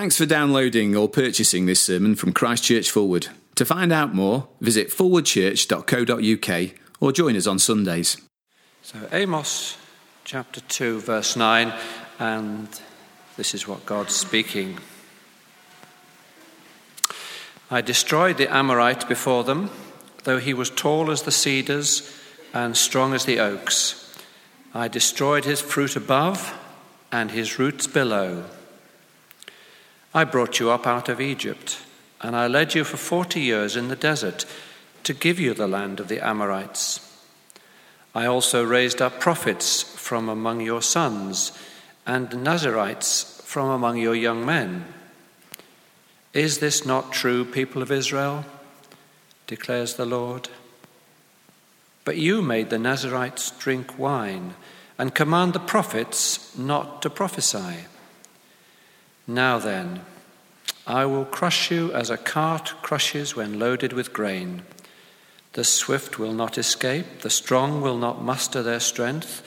Thanks for downloading or purchasing this sermon from Christchurch Forward. To find out more, visit forwardchurch.co.uk or join us on Sundays. So, Amos chapter 2, verse 9, and this is what God's speaking. I destroyed the Amorite before them, though he was tall as the cedars and strong as the oaks. I destroyed his fruit above and his roots below. I brought you up out of Egypt, and I led you for forty years in the desert to give you the land of the Amorites. I also raised up prophets from among your sons, and Nazarites from among your young men. Is this not true, people of Israel? declares the Lord. But you made the Nazarites drink wine and command the prophets not to prophesy. Now then, I will crush you as a cart crushes when loaded with grain. The swift will not escape, the strong will not muster their strength,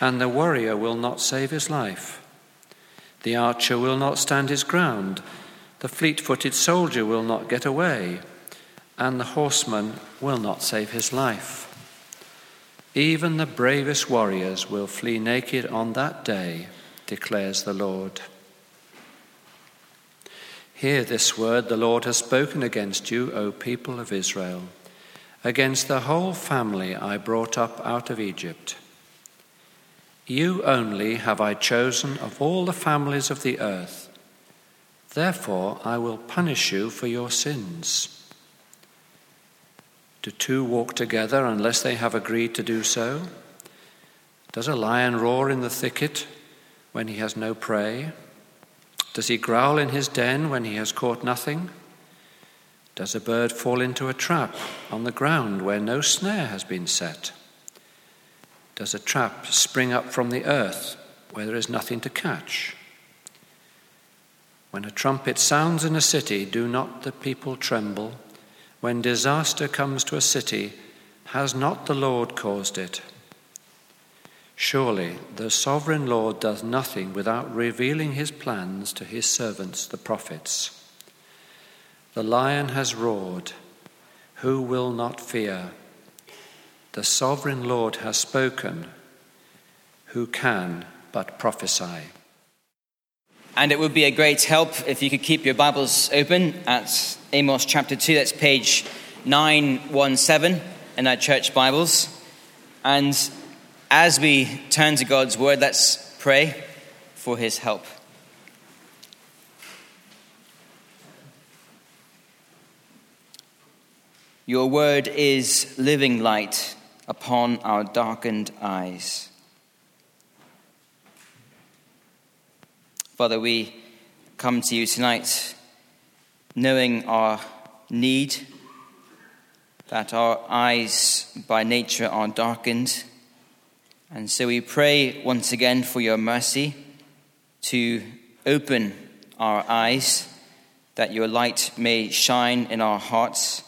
and the warrior will not save his life. The archer will not stand his ground, the fleet footed soldier will not get away, and the horseman will not save his life. Even the bravest warriors will flee naked on that day, declares the Lord. Hear this word the Lord has spoken against you, O people of Israel. Against the whole family I brought up out of Egypt. You only have I chosen of all the families of the earth. Therefore I will punish you for your sins. Do two walk together unless they have agreed to do so? Does a lion roar in the thicket when he has no prey? Does he growl in his den when he has caught nothing? Does a bird fall into a trap on the ground where no snare has been set? Does a trap spring up from the earth where there is nothing to catch? When a trumpet sounds in a city, do not the people tremble? When disaster comes to a city, has not the Lord caused it? Surely the sovereign Lord does nothing without revealing his plans to his servants, the prophets. The lion has roared. Who will not fear? The sovereign Lord has spoken. Who can but prophesy? And it would be a great help if you could keep your Bibles open at Amos chapter 2. That's page 917 in our church Bibles. And as we turn to God's word, let's pray for his help. Your word is living light upon our darkened eyes. Father, we come to you tonight knowing our need, that our eyes by nature are darkened and so we pray once again for your mercy to open our eyes, that your light may shine in our hearts,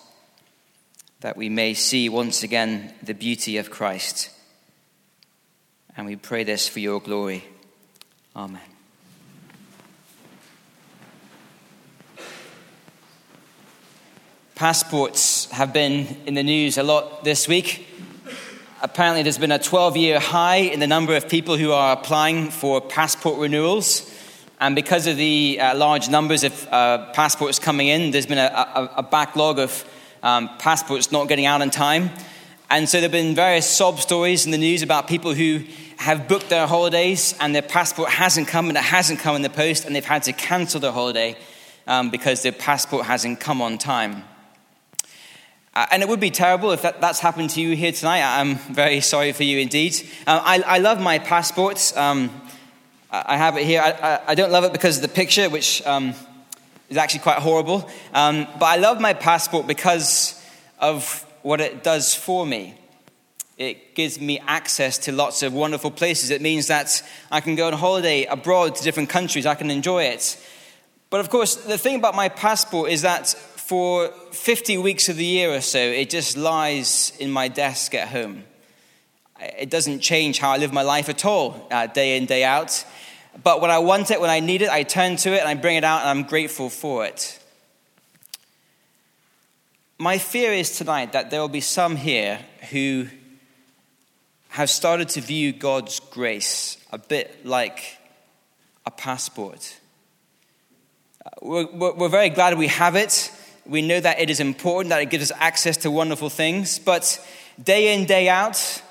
that we may see once again the beauty of Christ. And we pray this for your glory. Amen. Passports have been in the news a lot this week. Apparently, there's been a 12 year high in the number of people who are applying for passport renewals. And because of the uh, large numbers of uh, passports coming in, there's been a, a, a backlog of um, passports not getting out in time. And so there have been various sob stories in the news about people who have booked their holidays and their passport hasn't come and it hasn't come in the post and they've had to cancel their holiday um, because their passport hasn't come on time. Uh, and it would be terrible if that, that's happened to you here tonight. I'm very sorry for you indeed. Uh, I, I, love my passport. Um, I have it here. I, I, I, don't love it because of the picture, which um, is actually quite horrible. Um, but I love my passport because of what it does for me. It gives me access to lots of wonderful places. It means that I can go on holiday abroad to different countries. I can enjoy it. But of course, the thing about my passport is that for 50 weeks of the year or so, it just lies in my desk at home. It doesn't change how I live my life at all, uh, day in, day out. But when I want it, when I need it, I turn to it and I bring it out and I'm grateful for it. My fear is tonight that there will be some here who have started to view God's grace a bit like a passport. We're, we're, very glad we have it. We know that it is important, that it gives us access to wonderful things. But day in, day out,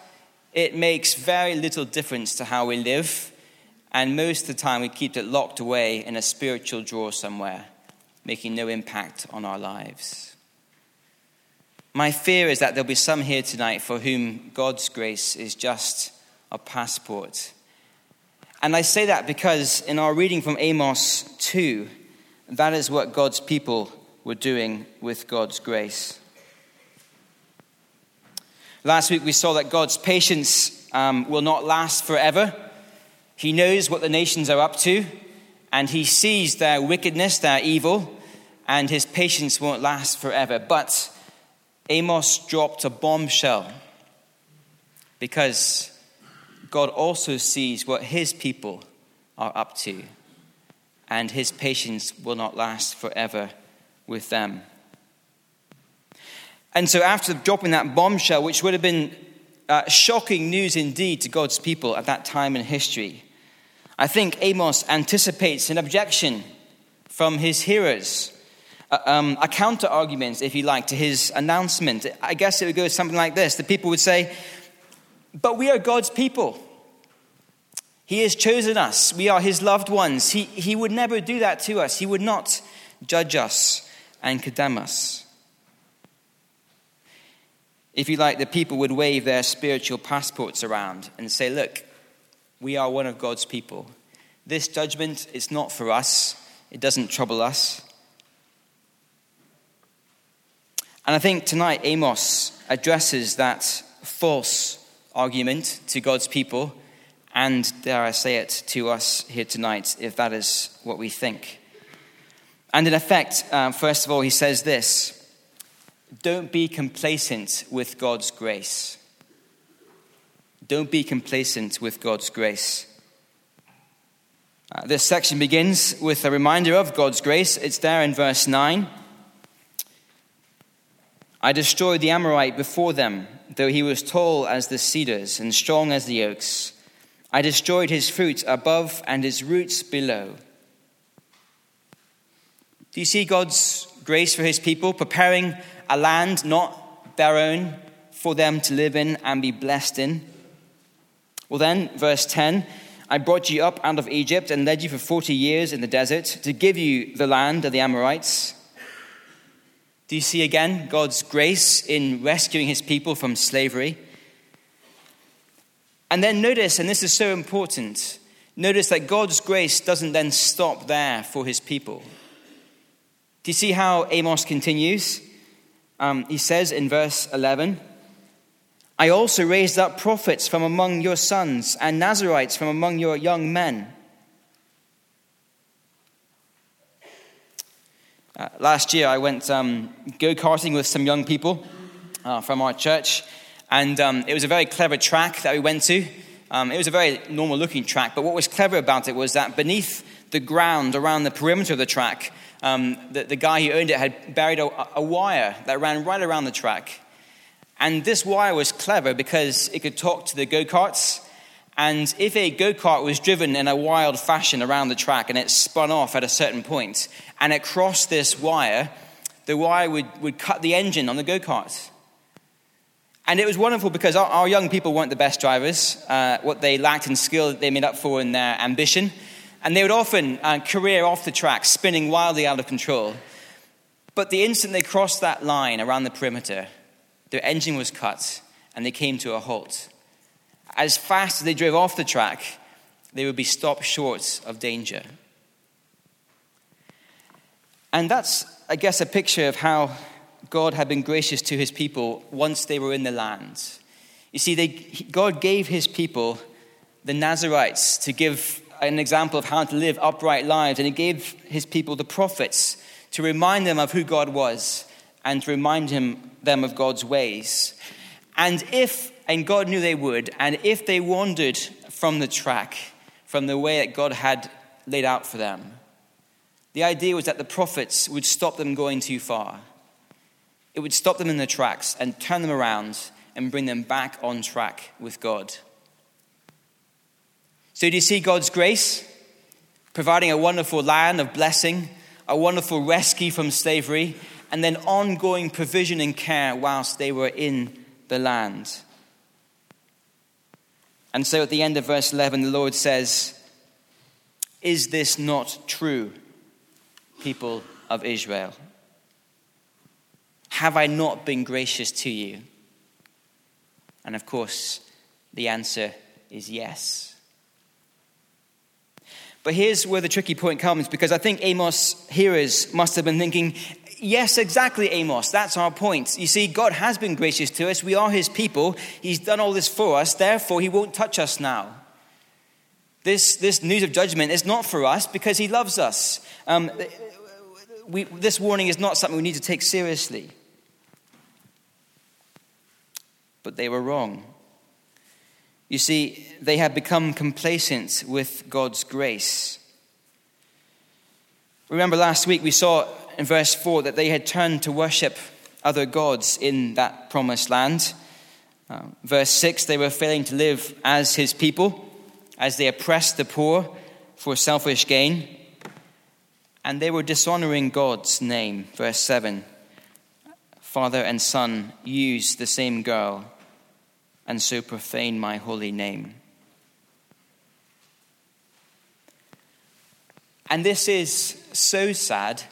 it makes very little difference to how we live. And most of the time, we keep it locked away in a spiritual drawer somewhere, making no impact on our lives. My fear is that there'll be some here tonight for whom God's grace is just a passport. And I say that because in our reading from Amos 2, that is what God's people were doing with God's grace. Last week we saw that God's patience um, will not last forever. He knows what the nations are up to, and he sees their wickedness, their evil, and his patience won't last forever. But Amos dropped a bombshell because God also sees what his people are up to and his patience will not last forever with them. And so, after dropping that bombshell, which would have been uh, shocking news indeed to God's people at that time in history, I think Amos anticipates an objection from his hearers, uh, um, a counter argument, if you like, to his announcement. I guess it would go something like this The people would say, But we are God's people. He has chosen us. We are his loved ones. He, he would never do that to us. He would not judge us and condemn. If you like, the people would wave their spiritual passports around and say, Look, we are one of God's people. This judgment is not for us, it doesn't trouble us. And I think tonight Amos addresses that false argument to God's people and dare I say it to us here tonight, if that is what we think. And in effect, um, first of all, he says this don't be complacent with God's grace. Don't be complacent with God's grace. Uh, this section begins with a reminder of God's grace. It's there in verse 9. I destroyed the Amorite before them, though he was tall as the cedars and strong as the oaks. I destroyed his fruit above and his roots below. Do you see God's grace for his people, preparing a land not their own for them to live in and be blessed in? Well, then, verse 10 I brought you up out of Egypt and led you for 40 years in the desert to give you the land of the Amorites. Do you see again God's grace in rescuing his people from slavery? And then notice, and this is so important, notice that God's grace doesn't then stop there for his people. Do you see how Amos continues? Um, he says in verse 11, I also raised up prophets from among your sons and Nazarites from among your young men. Uh, last year, I went um, go karting with some young people uh, from our church. And um, it was a very clever track that we went to. Um, it was a very normal looking track, but what was clever about it was that beneath the ground around the perimeter of the track, um, the, the, guy who owned it had buried a, a wire that ran right around the track. And this wire was clever because it could talk to the go karts. And if a go kart was driven in a wild fashion around the track and it spun off at a certain point and it crossed this wire, the wire would, would cut the engine on the go kart. And it was wonderful because our, our young people weren't the best drivers. Uh, what they lacked in skill, they made up for in their ambition. And they would often uh, career off the track, spinning wildly out of control. But the instant they crossed that line around the perimeter, their engine was cut and they came to a halt. As fast as they drove off the track, they would be stopped short of danger. And that's, I guess, a picture of how God had been gracious to his people once they were in the land. You see, they, God gave his people the Nazarites to give an example of how to live upright lives, and he gave his people the prophets to remind them of who God was and to remind him, them of God's ways. And if, and God knew they would, and if they wandered from the track, from the way that God had laid out for them. The idea was that the prophets would stop them going too far. It would stop them in their tracks and turn them around and bring them back on track with God. So, do you see God's grace providing a wonderful land of blessing, a wonderful rescue from slavery, and then ongoing provision and care whilst they were in the land? And so, at the end of verse 11, the Lord says, Is this not true, people of Israel? Have I not been gracious to you? And of course, the answer is yes. But here's where the tricky point comes because I think Amos' hearers must have been thinking, yes, exactly, Amos, that's our point. You see, God has been gracious to us. We are his people. He's done all this for us. Therefore, he won't touch us now. This, this news of judgment is not for us because he loves us. Um, we, this warning is not something we need to take seriously. But they were wrong. You see, they had become complacent with God's grace. Remember last week we saw in verse 4 that they had turned to worship other gods in that promised land. Uh, verse 6 they were failing to live as his people, as they oppressed the poor for selfish gain. And they were dishonoring God's name. Verse 7 Father and son used the same girl and so profane my holy name. And this is so sad.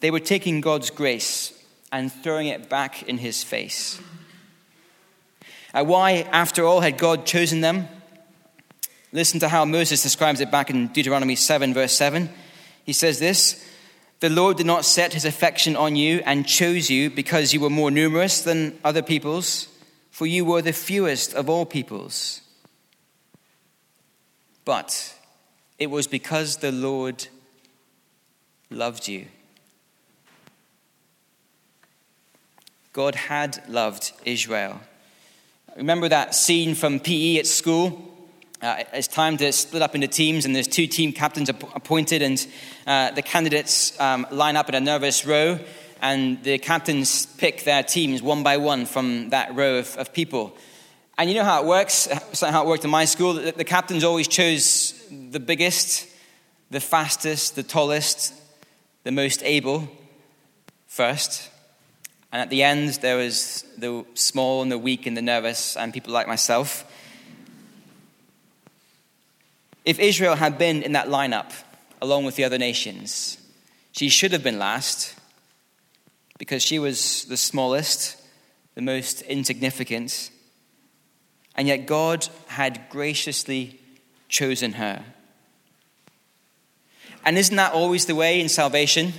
They were taking God's grace and throwing it back in his face. Uh, why, after all, had God chosen them? Listen to how Moses describes it back in Deuteronomy 7, verse 7. He says this the Lord did not set his affection on you and chose you because you were more numerous than other peoples, for you were the fewest of all peoples. But it was because the Lord loved you. God had loved Israel. Remember that scene from PE at school uh, it's time to split up into teams, and there's two team captains appointed, and uh, the candidates um, line up in a nervous row, and the captains pick their teams one by one from that row of, of people. And you know how it works? It's how it worked in my school. The, the captains always chose the biggest, the fastest, the tallest, the most able first. And at the end, there was the small and the weak and the nervous, and people like myself. If Israel had been in that lineup along with the other nations, she should have been last because she was the smallest, the most insignificant, and yet God had graciously chosen her. And isn't that always the way in salvation?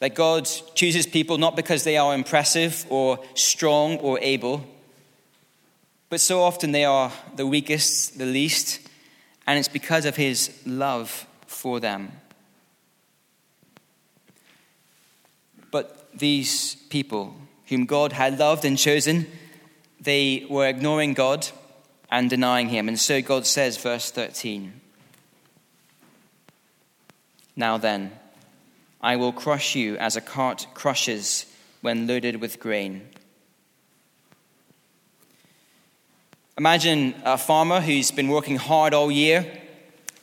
That God chooses people not because they are impressive or strong or able, but so often they are the weakest, the least, and it's because of his love for them. But these people, whom God had loved and chosen, they were ignoring God and denying him. And so God says, verse 13 Now then, I will crush you as a cart crushes when loaded with grain. Imagine a farmer who's been working hard all year,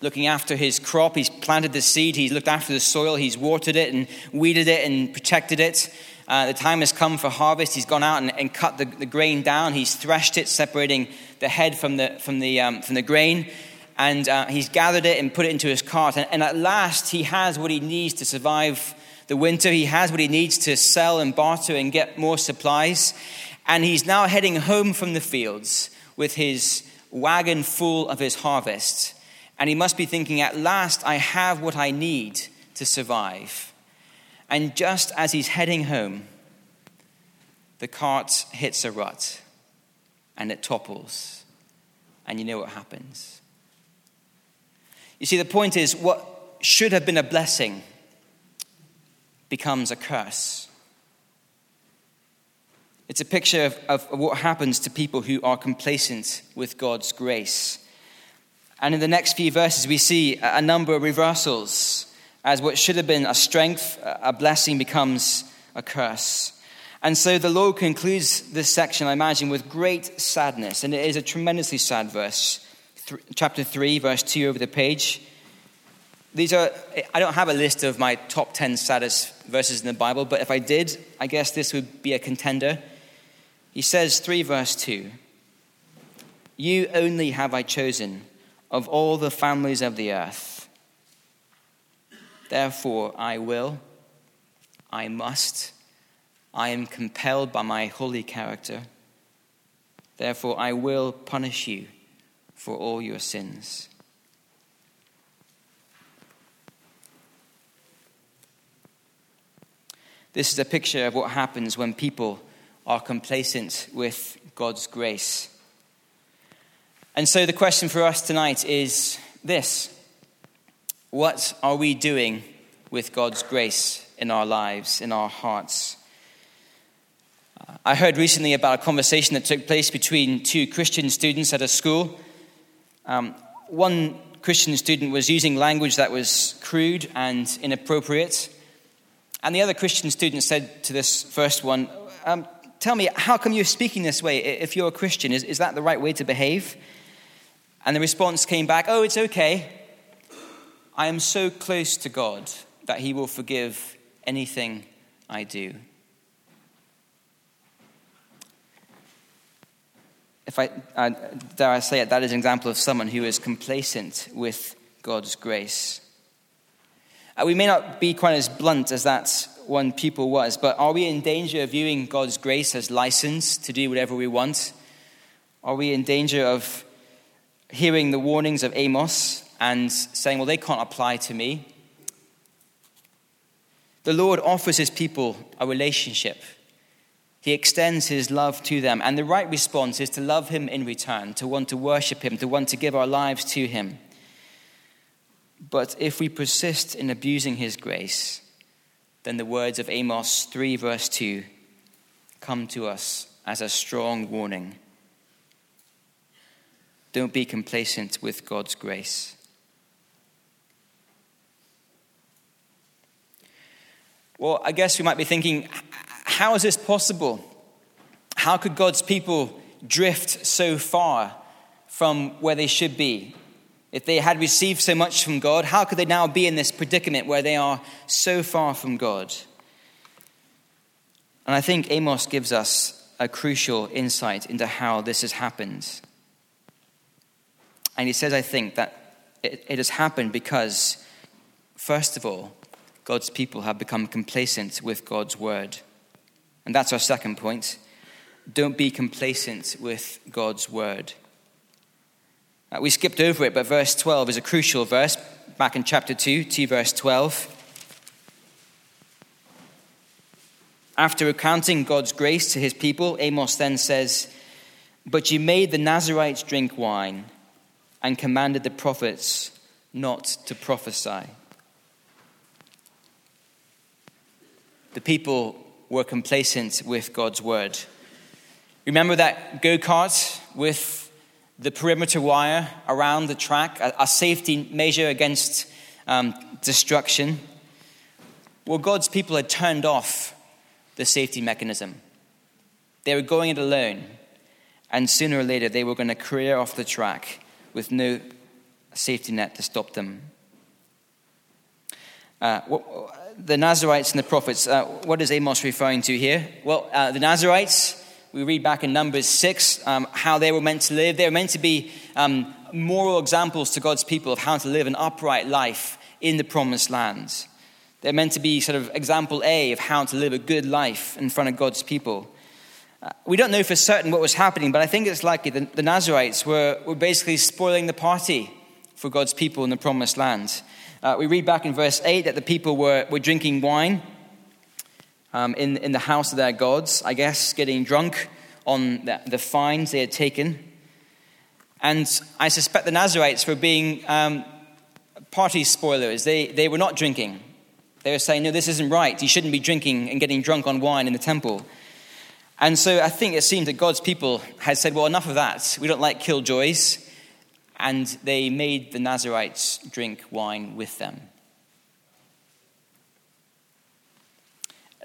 looking after his crop. He's planted the seed, he's looked after the soil, he's watered it and weeded it and protected it. Uh, the time has come for harvest. He's gone out and, and cut the, the, grain down. He's threshed it, separating the head from the, from the, um, from the grain. And uh, he's gathered it and put it into his cart. And, and at last, he has what he needs to survive the winter. He has what he needs to sell and barter and get more supplies. And he's now heading home from the fields with his wagon full of his harvest. And he must be thinking, at last I have what I need to survive. And just as he's heading home, the cart hits a rut and it topples. And you know what happens. You see, the point is what should have been a blessing becomes a curse. It's a picture of, of what happens to people who are complacent with God's grace. And in the next few verses, we see a number of reversals as what should have been a strength, a blessing becomes a curse. And so the Lord concludes this section, I imagine, with great sadness. And it is a tremendously sad verse. Th- chapter 3, verse 2 over the page. These are, I don't have a list of my top 10 saddest verses in the Bible, but if I did, I guess this would be a contender. He says, 3 verse 2 You only have I chosen of all the families of the earth. Therefore, I will, I must, I am compelled by my holy character. Therefore, I will punish you for all your sins. This is a picture of what happens when people are complacent with God's grace. And so the question for us tonight is this What are we doing with God's grace in our lives, in our hearts? I heard recently about a conversation that took place between two Christian students at a school. Um, one Christian student was using language that was crude and inappropriate. And the other Christian student said to this first one, um, Tell me, how come you're speaking this way if you're a Christian? Is, is that the right way to behave? And the response came back, Oh, it's okay. I am so close to God that He will forgive anything I do. if I uh, dare I say it, that is an example of someone who is complacent with God's grace. Uh, we may not be quite as blunt as that one people was, but are we in danger of viewing God's grace as license to do whatever we want? Are we in danger of hearing the warnings of Amos and saying, well, they can't apply to me? The Lord offers his people a relationship he extends his love to them. And the right response is to love him in return, to want to worship him, to want to give our lives to him. But if we persist in abusing his grace, then the words of Amos 3, verse 2, come to us as a strong warning. Don't be complacent with God's grace. Well, I guess we might be thinking, how is this possible? How could God's people drift so far from where they should be? If they had received so much from God, how could they now be in this predicament where they are so far from God? And I think Amos gives us a crucial insight into how this has happened. And he says, I think, that it, has happened because, first of all, God's people have become complacent with God's word. And that's our second point. Don't be complacent with God's word. Uh, we skipped over it, but verse 12 is a crucial verse back in chapter 2, 2 verse 12. After recounting God's grace to his people, Amos then says, But you made the Nazarites drink wine and commanded the prophets not to prophesy. The people were complacent with God's word. Remember that go kart with the perimeter wire around the track, a, a safety measure against um, destruction? Well, God's people had turned off the safety mechanism. They were going it alone, and sooner or later they were going to career off the track with no safety net to stop them. Uh, the Nazarites and the prophets, uh, what is Amos referring to here? Well, uh, the Nazarites, we read back in Numbers 6 um, how they were meant to live. They were meant to be um, moral examples to God's people of how to live an upright life in the promised land. They're meant to be sort of example A of how to live a good life in front of God's people. Uh, we don't know for certain what was happening, but I think it's likely the, the Nazarites were, were basically spoiling the party for God's people in the promised land. Uh, we read back in verse 8 that the people were, were drinking wine um, in, in the house of their gods, I guess, getting drunk on the, the fines they had taken. And I suspect the Nazarites were being um, party spoilers. They, they were not drinking. They were saying, no, this isn't right. You shouldn't be drinking and getting drunk on wine in the temple. And so I think it seems that God's people had said, well, enough of that. We don't like killjoys. and they made the Nazarites drink wine with them.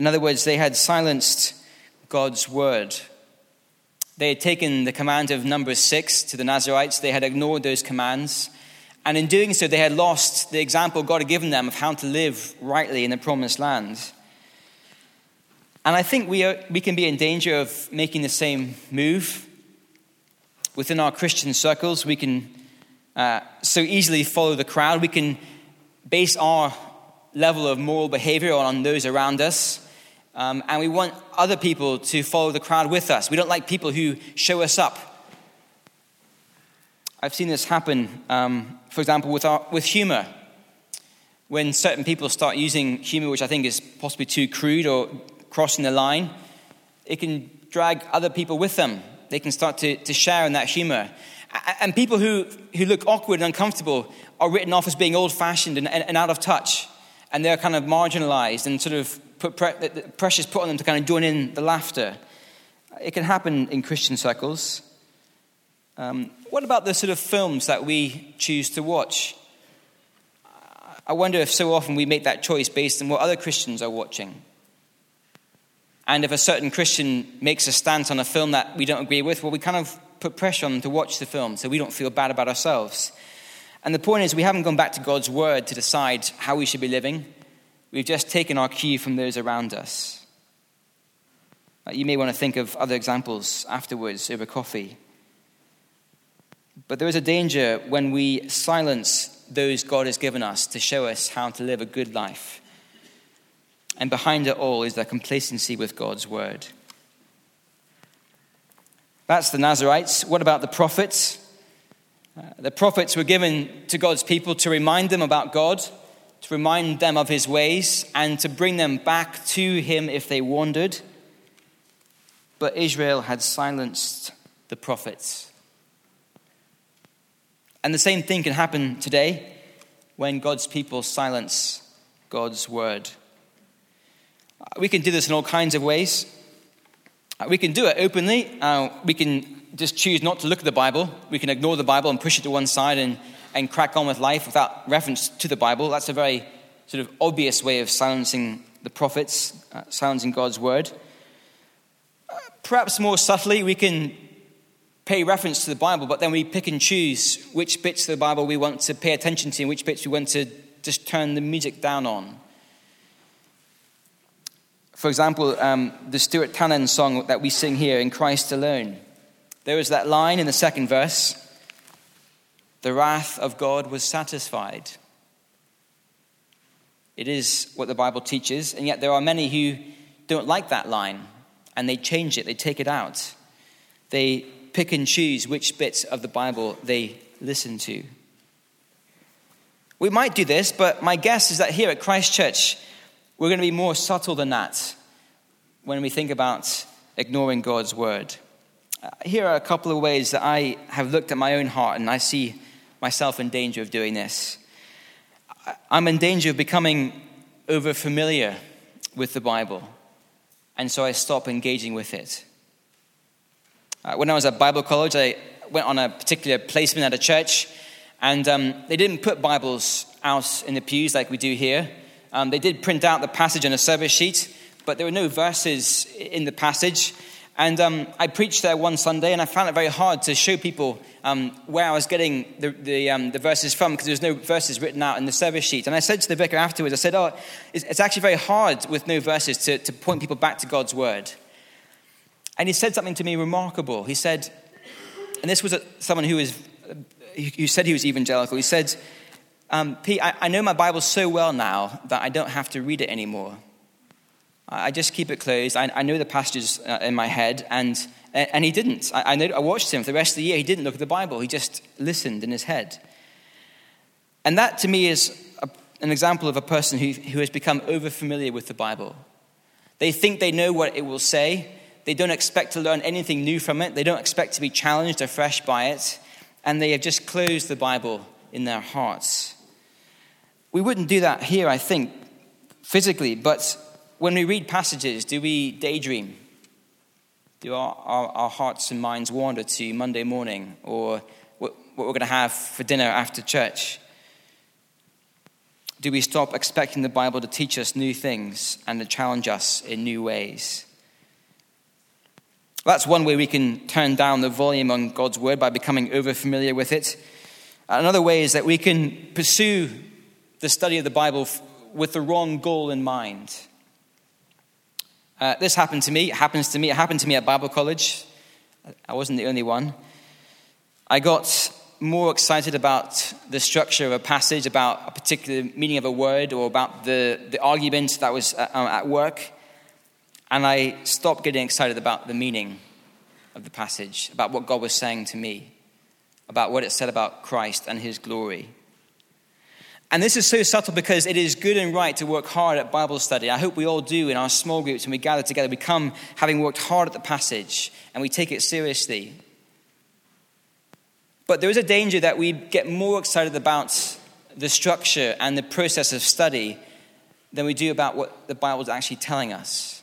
In other words, they had silenced God's word. They had taken the command of number six to the Nazarites, they had ignored those commands. And in doing so, they had lost the example God had given them of how to live rightly in the promised land. And I think we, are, we can be in danger of making the same move. Within our Christian circles, we can uh, so easily follow the crowd. We can base our level of moral behavior on those around us. Um, and we want other people to follow the crowd with us. We don't like people who show us up. I've seen this happen, um, for example, with, our, with humor. When certain people start using humor, which I think is possibly too crude or crossing the line, it can drag other people with them. They can start to, to share in that humor. And people who, who look awkward and uncomfortable are written off as being old fashioned and, and, and out of touch. And they're kind of marginalized and sort of put pre- pressure's put on them to kind of join in the laughter. It can happen in Christian circles. Um, what about the sort of films that we choose to watch? I wonder if so often we make that choice based on what other Christians are watching. And if a certain Christian makes a stance on a film that we don't agree with, well, we kind of put pressure on them to watch the film so we don't feel bad about ourselves. And the point is, we haven't gone back to God's word to decide how we should be living. We've just taken our cue from those around us. You may want to think of other examples afterwards over coffee. But there is a danger when we silence those God has given us to show us how to live a good life. And behind it all is the complacency with God's word. That's the Nazarites. What about the prophets? Uh, the prophets were given to God's people to remind them about God to remind them of his ways, and to bring them back to him if they wandered. But Israel had silenced the prophets. And the same thing can happen today when God's people silence God's word. We can do this in all kinds of ways. We can do it openly. Uh, we can just choose not to look at the Bible. We can ignore the Bible and push it to one side and and crack on with life without reference to the Bible. That's a very sort of obvious way of silencing the prophets, uh, silencing God's word. Uh, perhaps more subtly, we can pay reference to the Bible, but then we pick and choose which bits of the Bible we want to pay attention to and which bits we want to just turn the music down on. For example, um, the Stuart Townend song that we sing here, In Christ Alone. There is that line in the second verse the wrath of God was satisfied. It is what the Bible teaches, and yet there are many who don't like that line and they change it, they take it out. They pick and choose which bits of the Bible they listen to. We might do this, but my guess is that here at Christ Church, we're going to be more subtle than that when we think about ignoring God's word. Uh, here are a couple of ways that I have looked at my own heart and I see myself in danger of doing this. I'm in danger of becoming over familiar with the Bible, and so I stop engaging with it. Uh, when I was at Bible college, I went on a particular placement at a church, and um, they didn't put Bibles out in the pews like we do here. Um, they did print out the passage on a service sheet, but there were no verses in the passage. And um, I preached there one Sunday, and I found it very hard to show people um, where I was getting the, the, um, the verses from because there was no verses written out in the service sheet. And I said to the vicar afterwards, I said, Oh, it's, it's actually very hard with no verses to, to point people back to God's word. And he said something to me remarkable. He said, and this was a, someone who, was, who said he was evangelical. He said, um, Pete, I, I know my Bible so well now that I don't have to read it anymore. I just keep it closed. I, I know the passages uh, in my head, and, and he didn't. I, I, know, I watched him for the rest of the year. He didn't look at the Bible, he just listened in his head. And that to me is a, an example of a person who, who has become over familiar with the Bible. They think they know what it will say, they don't expect to learn anything new from it, they don't expect to be challenged afresh by it, and they have just closed the Bible in their hearts. We wouldn't do that here, I think, physically, but when we read passages, do we daydream? Do our, our, our hearts and minds wander to Monday morning? Or what we're going to have for dinner after church? Do we stop expecting the Bible to teach us new things and to challenge us in new ways? That's one way we can turn down the volume on God's Word by becoming over familiar with it. Another way is that we can pursue the study of the Bible with the wrong goal in mind. Uh, this happened to me. It happens to me. It happened to me at Bible college. I wasn't the only one. I got more excited about the structure of a passage, about a particular meaning of a word, or about the, the argument that was uh, at work. And I stopped getting excited about the meaning of the passage, about what God was saying to me, about what it said about Christ and his glory. And this is so subtle because it is good and right to work hard at Bible study. I hope we all do in our small groups when we gather together. We come having worked hard at the passage and we take it seriously. But there is a danger that we get more excited about the structure and the process of study than we do about what the Bible is actually telling us.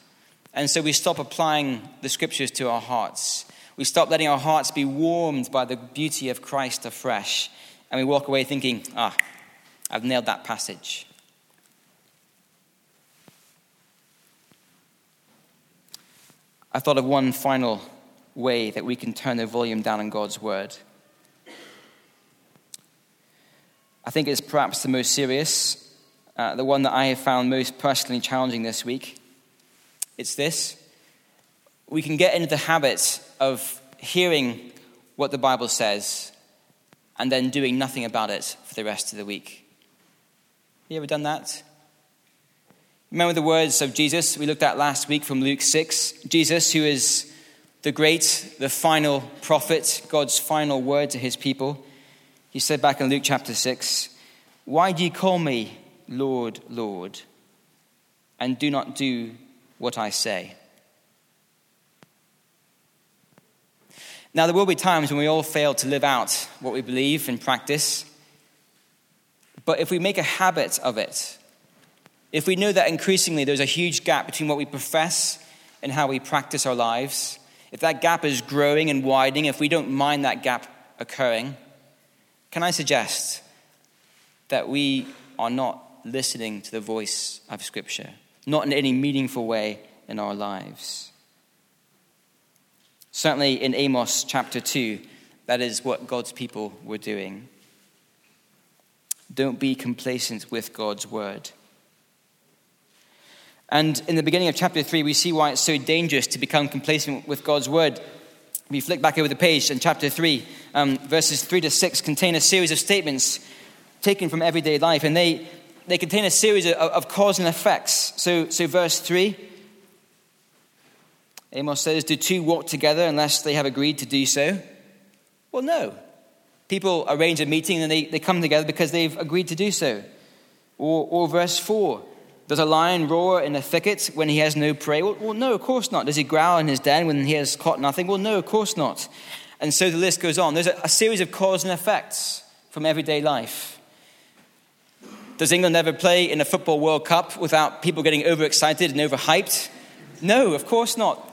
And so we stop applying the scriptures to our hearts. We stop letting our hearts be warmed by the beauty of Christ afresh. And we walk away thinking, ah, I've nailed that passage. I thought of one final way that we can turn the volume down on God's word. I think it's perhaps the most serious, uh, the one that I have found most personally challenging this week. It's this we can get into the habit of hearing what the Bible says and then doing nothing about it for the rest of the week. You ever done that? Remember the words of Jesus we looked at last week from Luke 6? Jesus, who is the great, the final prophet, God's final word to his people. He said back in Luke chapter 6, Why do you call me Lord, Lord, and do not do what I say? Now, there will be times when we all fail to live out what we believe in practice. But if we make a habit of it, if we know that increasingly there's a huge gap between what we profess and how we practice our lives, if that gap is growing and widening, if we don't mind that gap occurring, can I suggest that we are not listening to the voice of Scripture, not in any meaningful way in our lives? Certainly in Amos chapter 2, that is what God's people were doing. Don't be complacent with God's word. And in the beginning of chapter 3, we see why it's so dangerous to become complacent with God's word. We flick back over the page in chapter 3, um, verses 3 to 6 contain a series of statements taken from everyday life, and they, they contain a series of, of cause and effects. So, so, verse 3 Amos says, Do two walk together unless they have agreed to do so? Well, no. People arrange a meeting and they, they come together because they've agreed to do so. Or, or verse 4 Does a lion roar in a thicket when he has no prey? Well, well, no, of course not. Does he growl in his den when he has caught nothing? Well, no, of course not. And so the list goes on. There's a, a series of cause and effects from everyday life. Does England ever play in a football World Cup without people getting overexcited and overhyped? No, of course not.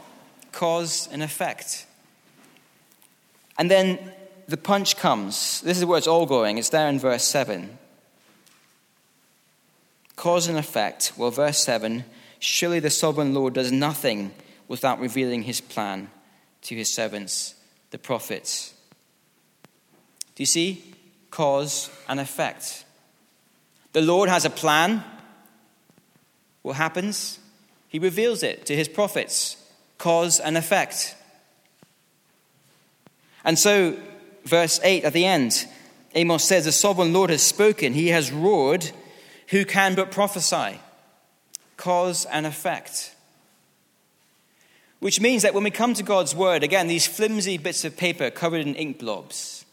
Cause and effect. And then the punch comes. This is where it's all going. It's there in verse 7. Cause and effect. Well, verse 7 surely the sovereign Lord does nothing without revealing his plan to his servants, the prophets. Do you see? Cause and effect. The Lord has a plan. What happens? He reveals it to his prophets. Cause and effect. And so verse 8 at the end, Amos says, The sovereign Lord has spoken, he has roared. Who can but prophesy? Cause and effect. Which means that when we come to God's word, again, these flimsy bits of paper covered in ink blobs,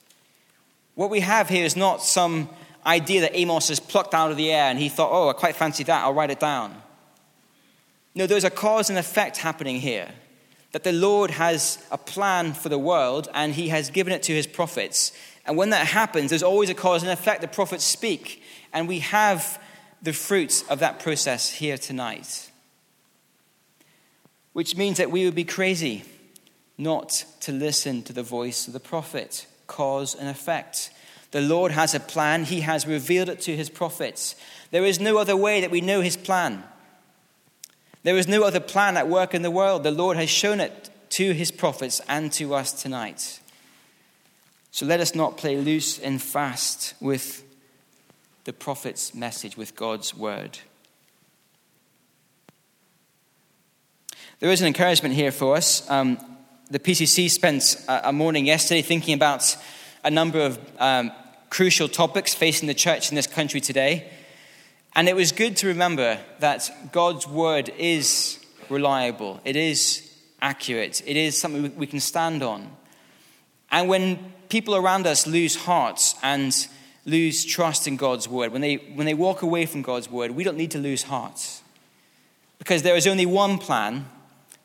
what we have here is not some idea that Amos has plucked out of the air and he thought, oh, I quite fancy that, I'll write it down. No, there's a cause and effect happening here that the Lord has a plan for the world and he has given it to his prophets. And when that happens, there's always a cause and effect. The prophets speak, and we have the fruits of that process here tonight. Which means that we would be crazy not to listen to the voice of the prophet. cause and effect. The Lord has a plan, He has revealed it to His prophets. There is no other way that we know His plan. There is no other plan at work in the world. The Lord has shown it to His prophets and to us tonight. So let us not play loose and fast with the prophet's message, with God's word. There is an encouragement here for us. Um, the PCC spent a morning yesterday thinking about a number of um, crucial topics facing the church in this country today. And it was good to remember that God's word is reliable, it is accurate, it is something we can stand on. And when people around us lose hearts and lose trust in God's word, when they, when they walk away from God's word, we don't need to lose hearts. Because there is only one plan,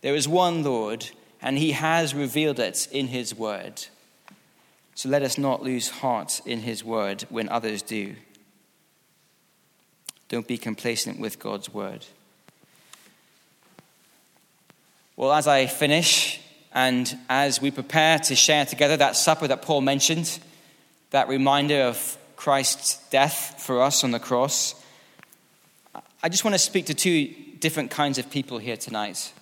there is one Lord, and He has revealed it in His word. So let us not lose heart in His word when others do. Don't be complacent with God's word. Well, as I finish, and as we prepare to share together that supper that Paul mentioned, that reminder of Christ's death for us on the cross, I just want to speak to two different kinds of people here tonight.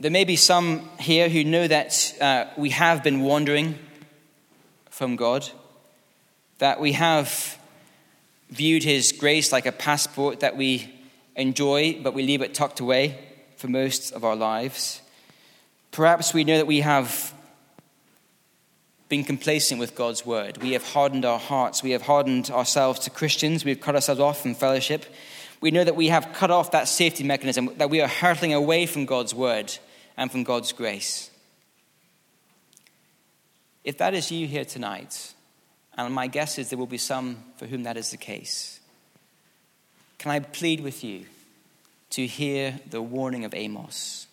There may be some here who know that uh, we have been wandering from God, that we have viewed His grace like a passport that we enjoy, but we leave it tucked away for most of our lives. Perhaps we know that we have been complacent with God's word. We have hardened our hearts. We have hardened ourselves to Christians. We've cut ourselves off from fellowship. We know that we have cut off that safety mechanism, that we are hurtling away from God's word and from God's grace. If that is you here tonight, and my guess is there will be some for whom that is the case, can I plead with you to hear the warning of Amos.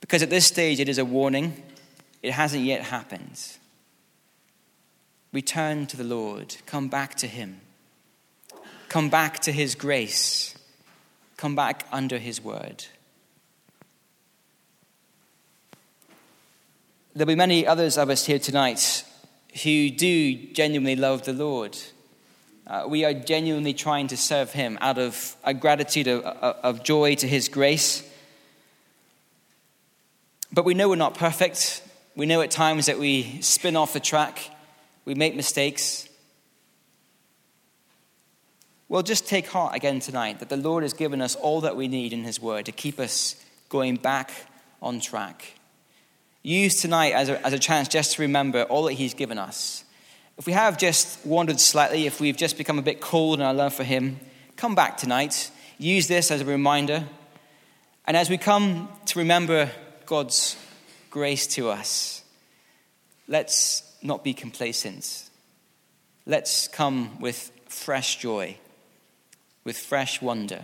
Because at this stage, it is a warning, it hasn't yet happened. Return to the Lord, come back to Him, come back to His grace, come back under His word. There'll be many others of us here tonight who do genuinely love the Lord uh, we are genuinely trying to serve Him out of a gratitude of, of joy to His grace. But we know we're not perfect. We know at times that we spin off the track, we make mistakes. Well, just take heart again tonight that the Lord has given us all that we need in His Word to keep us going back on track. Use tonight as a, as a chance just to remember all that He's given us if we have just wandered slightly, if we've just become a bit cold in our love for Him, come back tonight. Use this as a reminder. And as we come to remember God's grace to us, let's not be complacent. Let's come with fresh joy, with fresh wonder,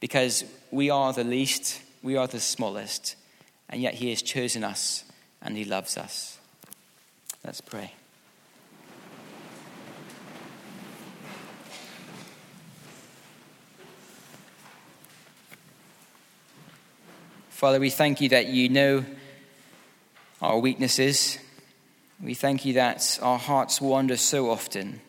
because we are the least, we are the smallest, and yet He has chosen us and He loves us. Let's pray. Father, we thank you that you know our weaknesses. We thank you that our hearts wander so often.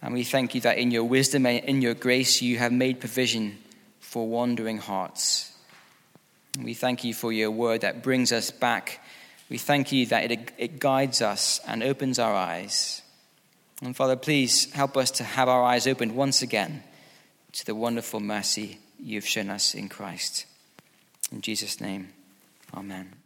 And we thank you that in your wisdom and in your grace, you have made provision for wandering hearts. We thank you for your word that brings us back. We thank you that it, it guides us and opens our eyes. And Father, please help us to have our eyes opened once again to the wonderful mercy you've shown us in Christ. In Jesus' name, amen.